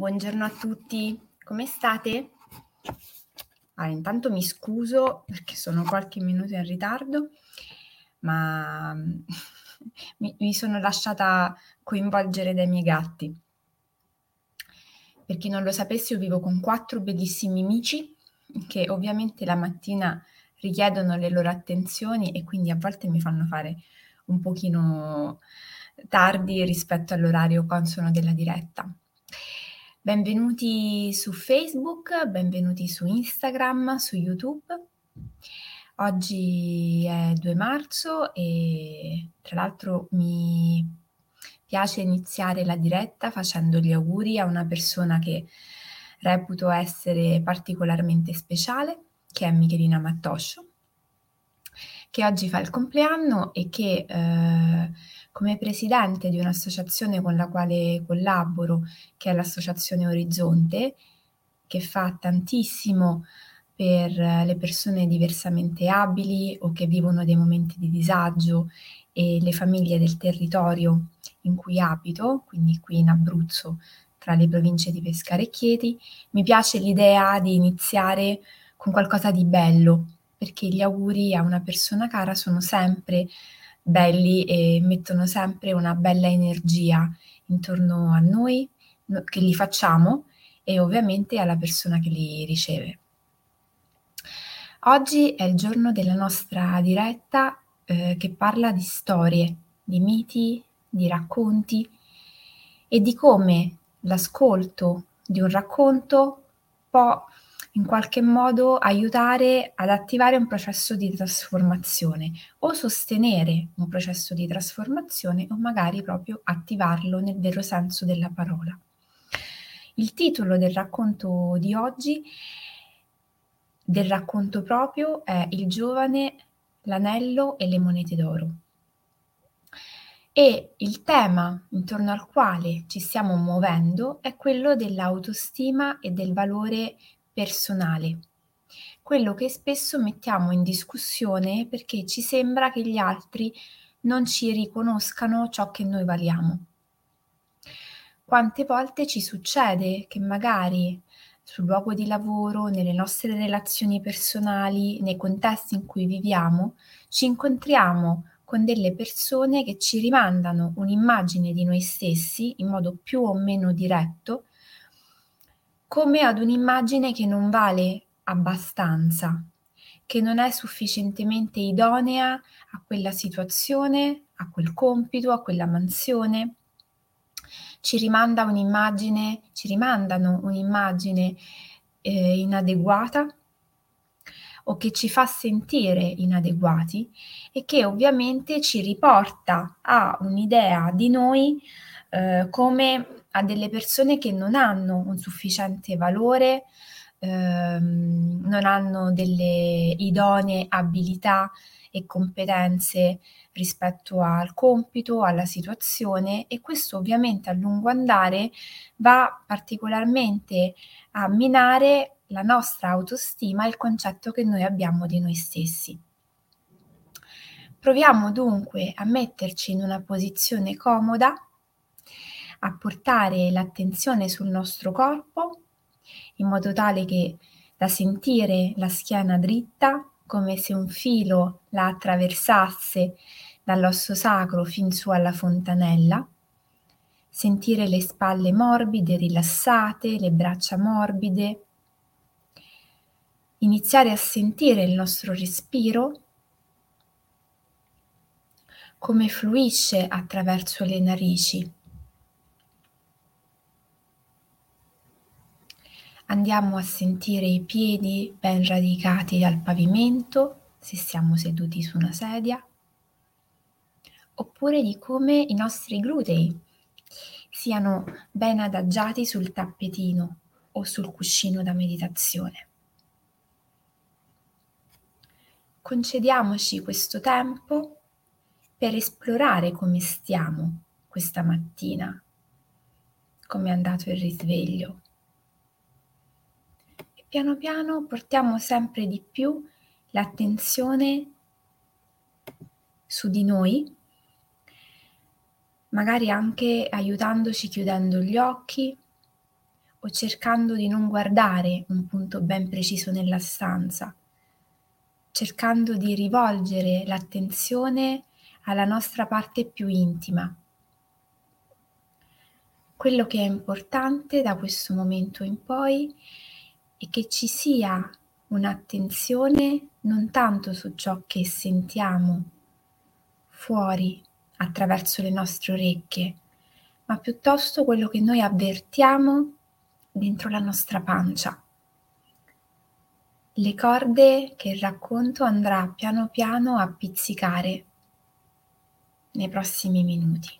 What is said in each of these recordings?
buongiorno a tutti, come state? Ah, intanto mi scuso perché sono qualche minuto in ritardo, ma mi, mi sono lasciata coinvolgere dai miei gatti. Per chi non lo sapesse, io vivo con quattro bellissimi amici che ovviamente la mattina richiedono le loro attenzioni e quindi a volte mi fanno fare un pochino tardi rispetto all'orario consono della diretta. Benvenuti su Facebook, benvenuti su Instagram, su YouTube. Oggi è 2 marzo e tra l'altro mi piace iniziare la diretta facendo gli auguri a una persona che reputo essere particolarmente speciale, che è Michelina Mattoscio, che oggi fa il compleanno e che eh, come presidente di un'associazione con la quale collaboro, che è l'associazione Orizzonte, che fa tantissimo per le persone diversamente abili o che vivono dei momenti di disagio e le famiglie del territorio in cui abito, quindi qui in Abruzzo, tra le province di Pescara e Chieti, mi piace l'idea di iniziare con qualcosa di bello, perché gli auguri a una persona cara sono sempre belli e mettono sempre una bella energia intorno a noi che li facciamo e ovviamente alla persona che li riceve. Oggi è il giorno della nostra diretta eh, che parla di storie, di miti, di racconti e di come l'ascolto di un racconto può in qualche modo aiutare ad attivare un processo di trasformazione o sostenere un processo di trasformazione o magari proprio attivarlo nel vero senso della parola. Il titolo del racconto di oggi, del racconto proprio, è Il giovane, l'anello e le monete d'oro. E il tema intorno al quale ci stiamo muovendo è quello dell'autostima e del valore personale, quello che spesso mettiamo in discussione perché ci sembra che gli altri non ci riconoscano ciò che noi valiamo. Quante volte ci succede che magari sul luogo di lavoro, nelle nostre relazioni personali, nei contesti in cui viviamo, ci incontriamo con delle persone che ci rimandano un'immagine di noi stessi in modo più o meno diretto come ad un'immagine che non vale abbastanza, che non è sufficientemente idonea a quella situazione, a quel compito, a quella mansione. Ci rimanda un'immagine, ci rimandano un'immagine eh, inadeguata o che ci fa sentire inadeguati e che ovviamente ci riporta a un'idea di noi eh, come a delle persone che non hanno un sufficiente valore, ehm, non hanno delle idonee abilità e competenze rispetto al compito, alla situazione e questo ovviamente a lungo andare va particolarmente a minare la nostra autostima e il concetto che noi abbiamo di noi stessi. Proviamo dunque a metterci in una posizione comoda a portare l'attenzione sul nostro corpo in modo tale che da sentire la schiena dritta come se un filo la attraversasse dall'osso sacro fin su alla fontanella, sentire le spalle morbide, rilassate, le braccia morbide, iniziare a sentire il nostro respiro. Come fluisce attraverso le narici. Andiamo a sentire i piedi ben radicati al pavimento, se siamo seduti su una sedia, oppure di come i nostri glutei siano ben adagiati sul tappetino o sul cuscino da meditazione. Concediamoci questo tempo per esplorare come stiamo questa mattina, come è andato il risveglio piano piano portiamo sempre di più l'attenzione su di noi, magari anche aiutandoci chiudendo gli occhi o cercando di non guardare un punto ben preciso nella stanza, cercando di rivolgere l'attenzione alla nostra parte più intima. Quello che è importante da questo momento in poi è che ci sia un'attenzione non tanto su ciò che sentiamo fuori attraverso le nostre orecchie, ma piuttosto quello che noi avvertiamo dentro la nostra pancia. Le corde che il racconto andrà piano piano a pizzicare nei prossimi minuti.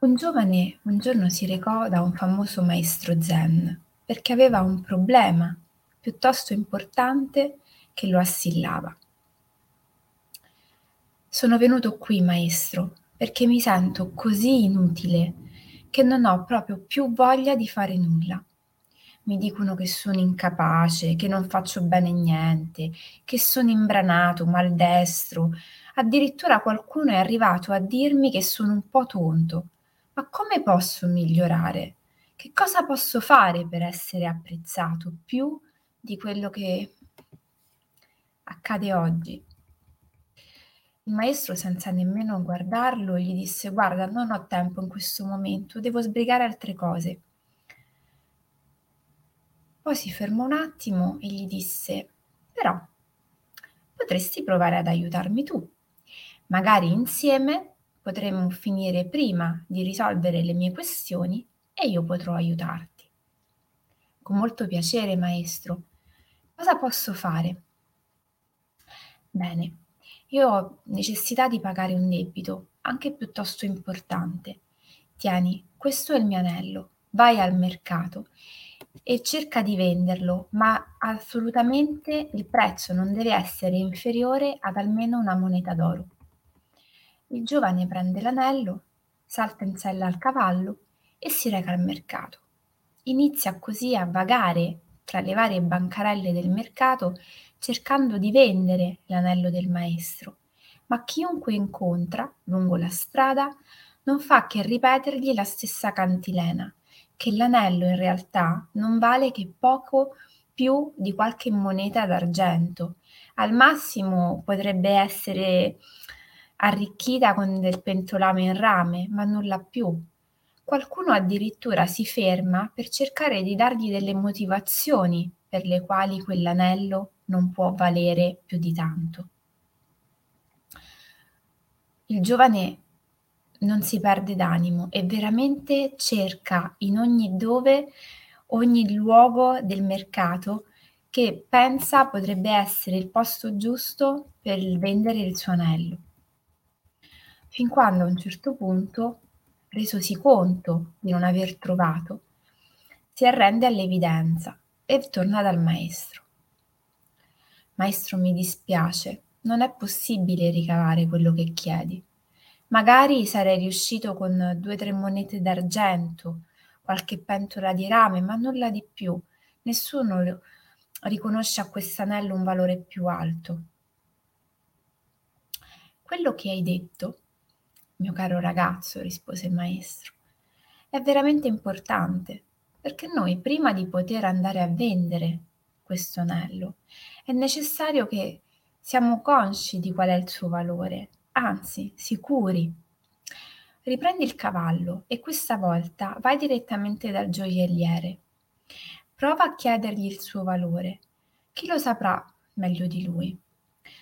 Un giovane un giorno si recò da un famoso maestro zen perché aveva un problema piuttosto importante che lo assillava. Sono venuto qui, maestro, perché mi sento così inutile che non ho proprio più voglia di fare nulla. Mi dicono che sono incapace, che non faccio bene niente, che sono imbranato, maldestro. Addirittura qualcuno è arrivato a dirmi che sono un po' tonto. Ma come posso migliorare? Che cosa posso fare per essere apprezzato più di quello che accade oggi. Il maestro, senza nemmeno guardarlo, gli disse: Guarda, non ho tempo in questo momento, devo sbrigare altre cose. Poi si fermò un attimo e gli disse: Però potresti provare ad aiutarmi tu. Magari insieme potremmo finire prima di risolvere le mie questioni e io potrò aiutarti. Con molto piacere, maestro. Cosa posso fare? Bene, io ho necessità di pagare un debito, anche piuttosto importante. Tieni, questo è il mio anello. Vai al mercato e cerca di venderlo, ma assolutamente il prezzo non deve essere inferiore ad almeno una moneta d'oro. Il giovane prende l'anello, salta in sella al cavallo e si reca al mercato. Inizia così a vagare tra le varie bancarelle del mercato cercando di vendere l'anello del maestro, ma chiunque incontra lungo la strada non fa che ripetergli la stessa cantilena, che l'anello in realtà non vale che poco più di qualche moneta d'argento. Al massimo potrebbe essere arricchita con del pentolame in rame, ma nulla più. Qualcuno addirittura si ferma per cercare di dargli delle motivazioni per le quali quell'anello non può valere più di tanto. Il giovane non si perde d'animo e veramente cerca in ogni dove, ogni luogo del mercato che pensa potrebbe essere il posto giusto per vendere il suo anello. Fin quando a un certo punto resosi conto di non aver trovato, si arrende all'evidenza e torna dal maestro. Maestro, mi dispiace, non è possibile ricavare quello che chiedi. Magari sarei riuscito con due o tre monete d'argento, qualche pentola di rame, ma nulla di più. Nessuno riconosce a quest'anello un valore più alto. Quello che hai detto mio caro ragazzo, rispose il maestro, è veramente importante, perché noi prima di poter andare a vendere questo anello è necessario che siamo consci di qual è il suo valore, anzi sicuri. Riprendi il cavallo e questa volta vai direttamente dal gioielliere. Prova a chiedergli il suo valore. Chi lo saprà meglio di lui?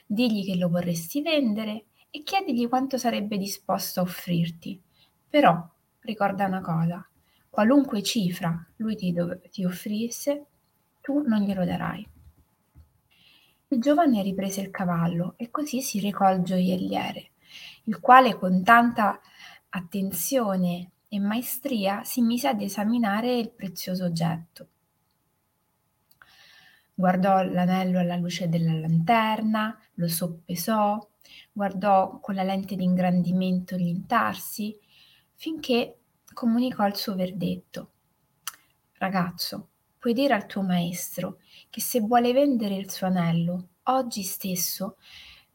Digli che lo vorresti vendere e chiedigli quanto sarebbe disposto a offrirti. Però ricorda una cosa, qualunque cifra lui ti, dov- ti offrisse, tu non glielo darai. Il giovane riprese il cavallo e così si recò al gioielliere, il quale con tanta attenzione e maestria si mise ad esaminare il prezioso oggetto. Guardò l'anello alla luce della lanterna, lo soppesò, guardò con la lente di ingrandimento intarsi, finché comunicò il suo verdetto. Ragazzo, puoi dire al tuo maestro che se vuole vendere il suo anello oggi stesso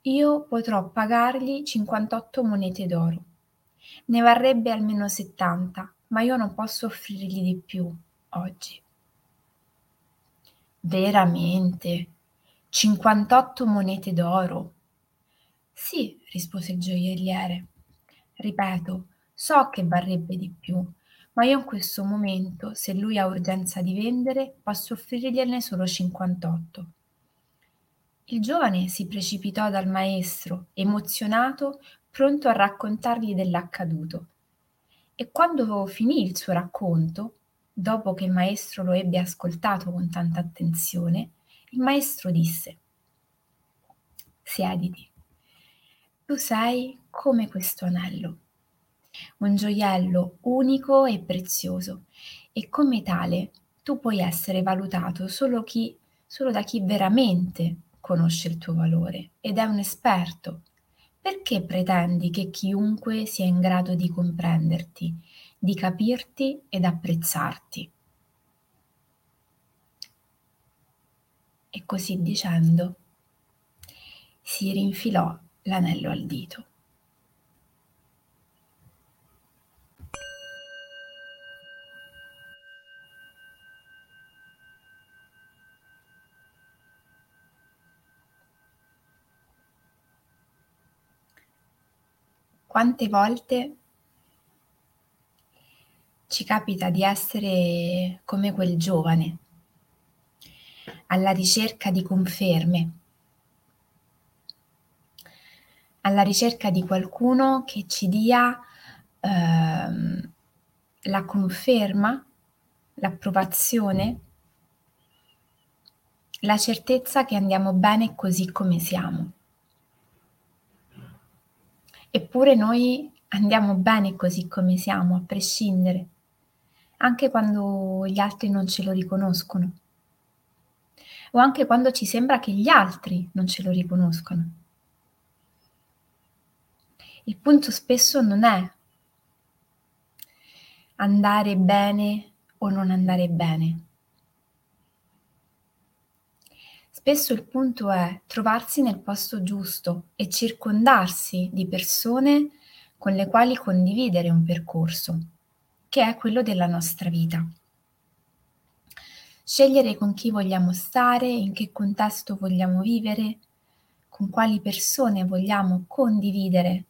io potrò pagargli 58 monete d'oro. Ne varrebbe almeno 70, ma io non posso offrirgli di più oggi. Veramente? 58 monete d'oro? Sì, rispose il gioielliere. Ripeto, so che varrebbe di più, ma io in questo momento, se lui ha urgenza di vendere, posso offrirgliene solo 58. Il giovane si precipitò dal maestro, emozionato, pronto a raccontargli dell'accaduto. E quando finì il suo racconto, dopo che il maestro lo ebbe ascoltato con tanta attenzione, il maestro disse Siediti. Tu sei come questo anello, un gioiello unico e prezioso, e come tale tu puoi essere valutato solo, chi, solo da chi veramente conosce il tuo valore ed è un esperto. Perché pretendi che chiunque sia in grado di comprenderti, di capirti ed apprezzarti? E così dicendo, si rinfilò l'anello al dito. Quante volte ci capita di essere come quel giovane, alla ricerca di conferme, alla ricerca di qualcuno che ci dia ehm, la conferma, l'approvazione, la certezza che andiamo bene così come siamo. Eppure noi andiamo bene così come siamo, a prescindere, anche quando gli altri non ce lo riconoscono, o anche quando ci sembra che gli altri non ce lo riconoscono. Il punto spesso non è andare bene o non andare bene. Spesso il punto è trovarsi nel posto giusto e circondarsi di persone con le quali condividere un percorso, che è quello della nostra vita. Scegliere con chi vogliamo stare, in che contesto vogliamo vivere, con quali persone vogliamo condividere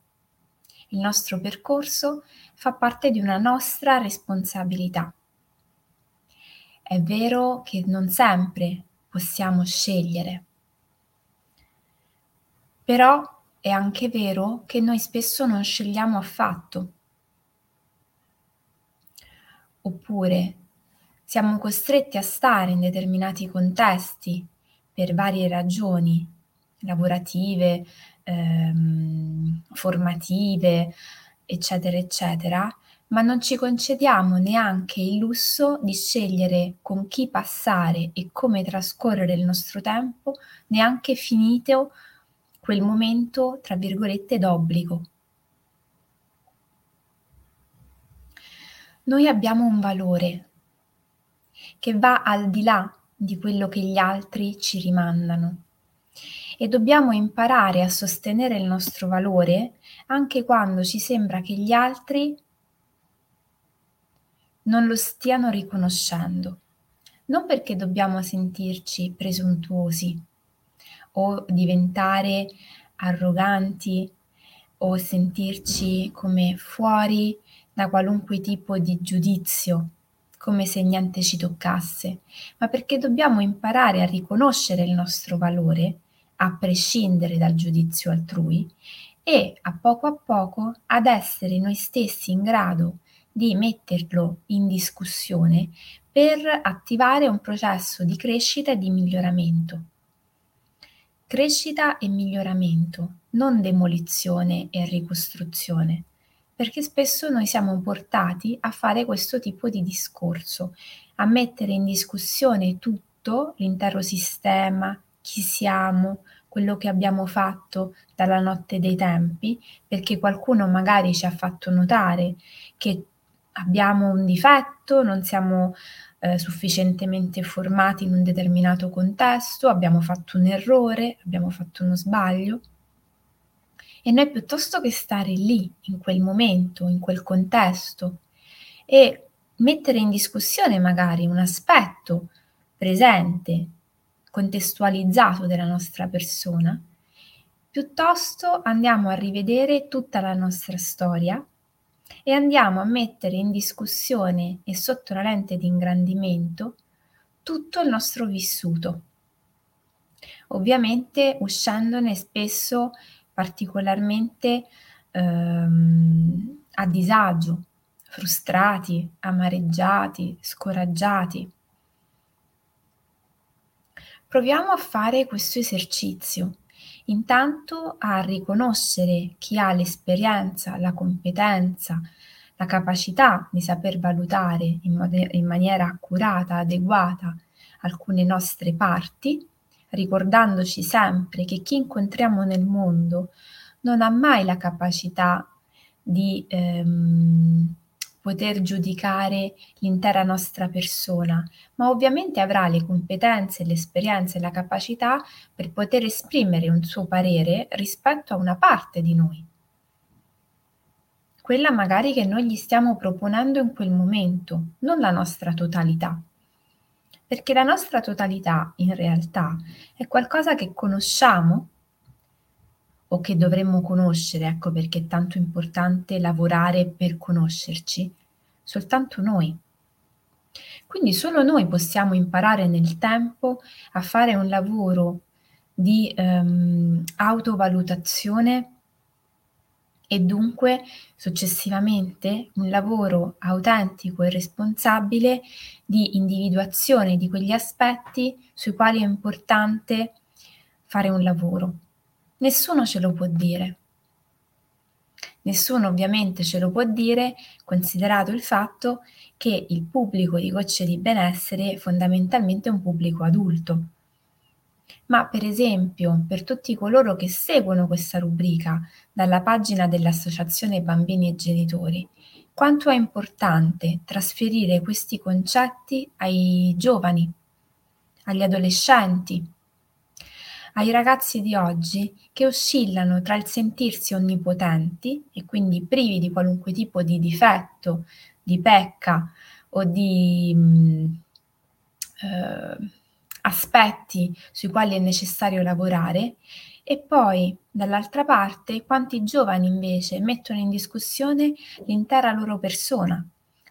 il nostro percorso fa parte di una nostra responsabilità. È vero che non sempre possiamo scegliere. Però è anche vero che noi spesso non scegliamo affatto. Oppure siamo costretti a stare in determinati contesti per varie ragioni lavorative, ehm, formative, eccetera, eccetera, ma non ci concediamo neanche il lusso di scegliere con chi passare e come trascorrere il nostro tempo, neanche finito quel momento, tra virgolette, d'obbligo. Noi abbiamo un valore che va al di là di quello che gli altri ci rimandano e dobbiamo imparare a sostenere il nostro valore anche quando ci sembra che gli altri non lo stiano riconoscendo. Non perché dobbiamo sentirci presuntuosi o diventare arroganti o sentirci come fuori da qualunque tipo di giudizio, come se niente ci toccasse, ma perché dobbiamo imparare a riconoscere il nostro valore, a prescindere dal giudizio altrui, e a poco a poco ad essere noi stessi in grado di metterlo in discussione per attivare un processo di crescita e di miglioramento. Crescita e miglioramento, non demolizione e ricostruzione, perché spesso noi siamo portati a fare questo tipo di discorso, a mettere in discussione tutto, l'intero sistema, chi siamo, quello che abbiamo fatto dalla notte dei tempi, perché qualcuno magari ci ha fatto notare che abbiamo un difetto, non siamo eh, sufficientemente formati in un determinato contesto, abbiamo fatto un errore, abbiamo fatto uno sbaglio. E noi piuttosto che stare lì, in quel momento, in quel contesto, e mettere in discussione magari un aspetto presente, contestualizzato della nostra persona, piuttosto andiamo a rivedere tutta la nostra storia e andiamo a mettere in discussione e sotto la lente di ingrandimento tutto il nostro vissuto. Ovviamente uscendone spesso particolarmente ehm, a disagio, frustrati, amareggiati, scoraggiati. Proviamo a fare questo esercizio. Intanto a riconoscere chi ha l'esperienza, la competenza, la capacità di saper valutare in, mod- in maniera accurata, adeguata alcune nostre parti, ricordandoci sempre che chi incontriamo nel mondo non ha mai la capacità di ehm, poter giudicare l'intera nostra persona, ma ovviamente avrà le competenze, l'esperienza e la capacità per poter esprimere un suo parere rispetto a una parte di noi. Quella magari che noi gli stiamo proponendo in quel momento, non la nostra totalità. Perché la nostra totalità in realtà è qualcosa che conosciamo o che dovremmo conoscere, ecco perché è tanto importante lavorare per conoscerci, soltanto noi. Quindi solo noi possiamo imparare nel tempo a fare un lavoro di um, autovalutazione e dunque successivamente un lavoro autentico e responsabile di individuazione di quegli aspetti sui quali è importante fare un lavoro. Nessuno ce lo può dire. Nessuno ovviamente ce lo può dire, considerato il fatto che il pubblico di Gocce di Benessere fondamentalmente è un pubblico adulto. Ma per esempio, per tutti coloro che seguono questa rubrica dalla pagina dell'Associazione Bambini e Genitori, quanto è importante trasferire questi concetti ai giovani, agli adolescenti, ai ragazzi di oggi che oscillano tra il sentirsi onnipotenti e quindi privi di qualunque tipo di difetto, di pecca o di mh, mm, eh, aspetti sui quali è necessario lavorare e poi dall'altra parte quanti giovani invece mettono in discussione l'intera loro persona,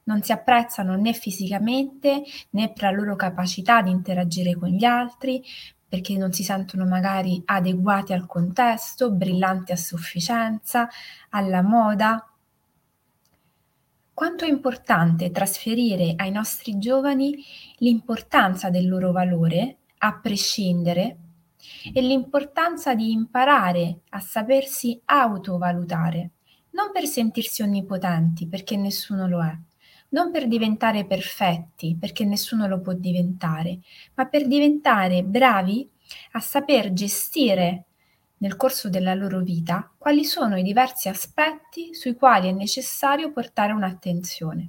non si apprezzano né fisicamente né per la loro capacità di interagire con gli altri, perché non si sentono magari adeguati al contesto, brillanti a sufficienza, alla moda. Quanto è importante trasferire ai nostri giovani l'importanza del loro valore, a prescindere, e l'importanza di imparare a sapersi autovalutare, non per sentirsi onnipotenti, perché nessuno lo è, non per diventare perfetti, perché nessuno lo può diventare, ma per diventare bravi a saper gestire nel corso della loro vita quali sono i diversi aspetti sui quali è necessario portare un'attenzione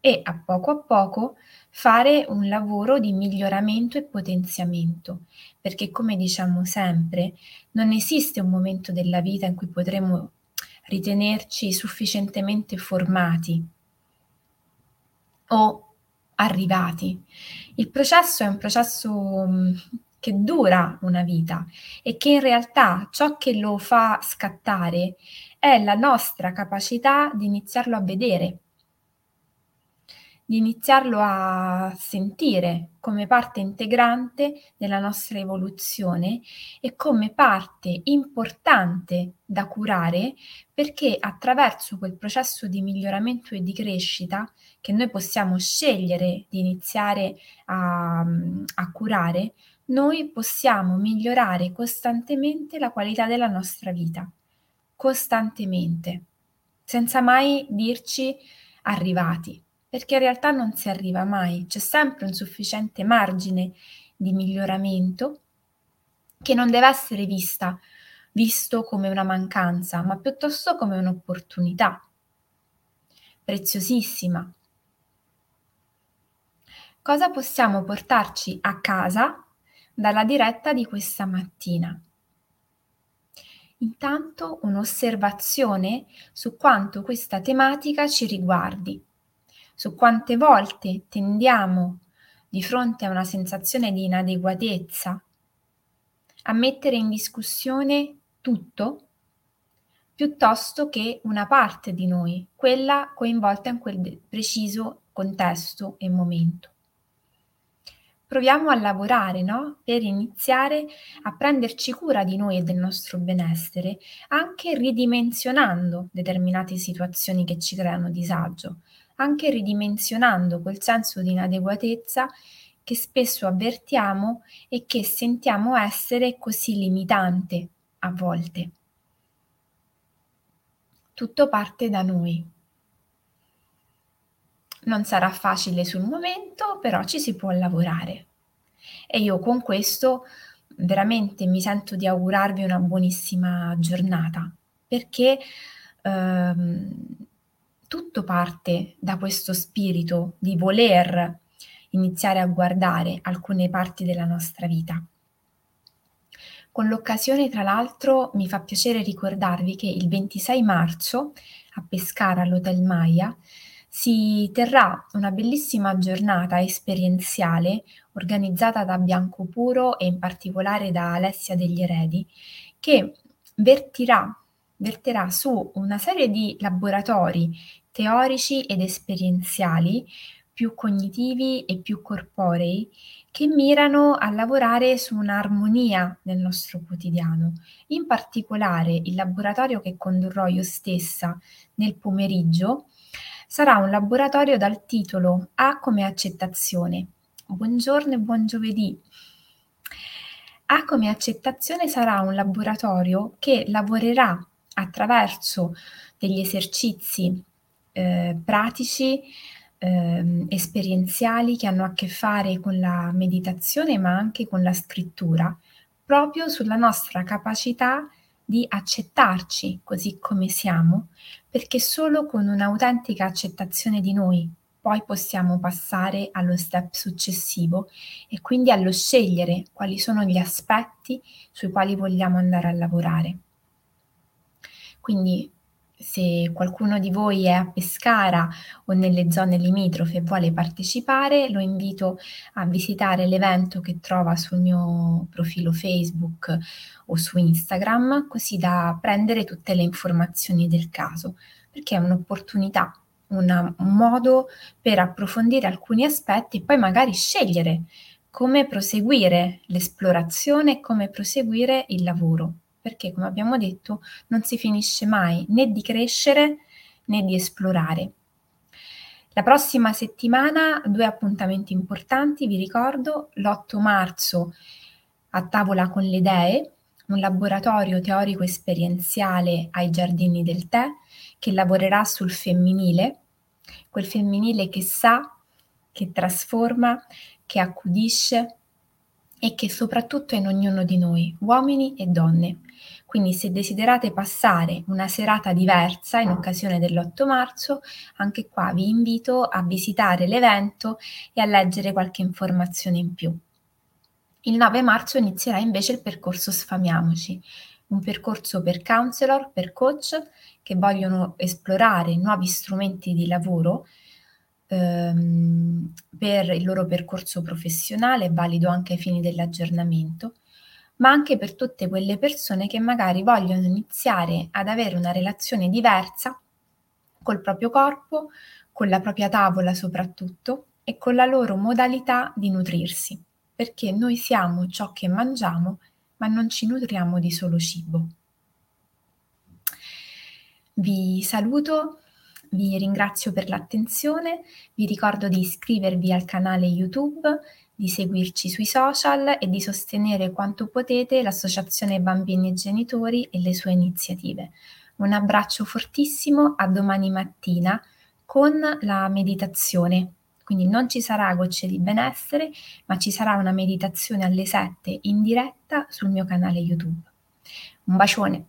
e a poco a poco fare un lavoro di miglioramento e potenziamento, perché come diciamo sempre, non esiste un momento della vita in cui potremo ritenerci sufficientemente formati o arrivati. Il processo è un processo mm, che dura una vita e che in realtà ciò che lo fa scattare è la nostra capacità di iniziarlo a vedere, di iniziarlo a sentire come parte integrante della nostra evoluzione e come parte importante da curare perché attraverso quel processo di miglioramento e di crescita che noi possiamo scegliere di iniziare a, a curare, noi possiamo migliorare costantemente la qualità della nostra vita, costantemente, senza mai dirci arrivati perché in realtà non si arriva mai, c'è sempre un sufficiente margine di miglioramento che non deve essere vista, visto come una mancanza, ma piuttosto come un'opportunità preziosissima. Cosa possiamo portarci a casa dalla diretta di questa mattina? Intanto un'osservazione su quanto questa tematica ci riguardi, su quante volte tendiamo di fronte a una sensazione di inadeguatezza a mettere in discussione tutto piuttosto che una parte di noi, quella coinvolta in quel preciso contesto e momento proviamo a lavorare, no? Per iniziare a prenderci cura di noi e del nostro benessere, anche ridimensionando determinate situazioni che ci creano disagio, anche ridimensionando quel senso di inadeguatezza che spesso avvertiamo e che sentiamo essere così limitante a volte. Tutto parte da noi. Non sarà facile sul momento, però ci si può lavorare. E io con questo veramente mi sento di augurarvi una buonissima giornata, perché ehm, tutto parte da questo spirito di voler iniziare a guardare alcune parti della nostra vita. Con l'occasione, tra l'altro, mi fa piacere ricordarvi che il 26 marzo a Pescara all'Hotel Maya si terrà una bellissima giornata esperienziale organizzata da Bianco Puro e in particolare da Alessia degli Eredi, che vertirà, verterà su una serie di laboratori teorici ed esperienziali più cognitivi e più corporei che mirano a lavorare su un'armonia nel nostro quotidiano. In particolare il laboratorio che condurrò io stessa nel pomeriggio sarà un laboratorio dal titolo A come accettazione. Buongiorno e buon giovedì. A come accettazione sarà un laboratorio che lavorerà attraverso degli esercizi eh, pratici, eh, esperienziali che hanno a che fare con la meditazione ma anche con la scrittura, proprio sulla nostra capacità di accettarci così come siamo, perché solo con un'autentica accettazione di noi poi possiamo passare allo step successivo e quindi allo scegliere quali sono gli aspetti sui quali vogliamo andare a lavorare. Quindi se qualcuno di voi è a Pescara o nelle zone limitrofe e vuole partecipare, lo invito a visitare l'evento che trova sul mio profilo Facebook o su Instagram, così da prendere tutte le informazioni del caso, perché è un'opportunità, un modo per approfondire alcuni aspetti e poi magari scegliere come proseguire l'esplorazione e come proseguire il lavoro perché come abbiamo detto non si finisce mai né di crescere né di esplorare. La prossima settimana due appuntamenti importanti, vi ricordo, l'8 marzo a tavola con le idee, un laboratorio teorico esperienziale ai giardini del tè che lavorerà sul femminile, quel femminile che sa, che trasforma, che accudisce e che soprattutto è in ognuno di noi, uomini e donne. Quindi se desiderate passare una serata diversa in occasione dell'8 marzo, anche qua vi invito a visitare l'evento e a leggere qualche informazione in più. Il 9 marzo inizierà invece il percorso Sfamiamoci, un percorso per counselor, per coach che vogliono esplorare nuovi strumenti di lavoro ehm, per il loro percorso professionale, valido anche ai fini dell'aggiornamento ma anche per tutte quelle persone che magari vogliono iniziare ad avere una relazione diversa col proprio corpo, con la propria tavola soprattutto e con la loro modalità di nutrirsi, perché noi siamo ciò che mangiamo, ma non ci nutriamo di solo cibo. Vi saluto, vi ringrazio per l'attenzione, vi ricordo di iscrivervi al canale YouTube di seguirci sui social e di sostenere quanto potete l'Associazione Bambini e Genitori e le sue iniziative. Un abbraccio fortissimo, a domani mattina con la meditazione. Quindi non ci sarà gocce di benessere, ma ci sarà una meditazione alle 7 in diretta sul mio canale YouTube. Un bacione!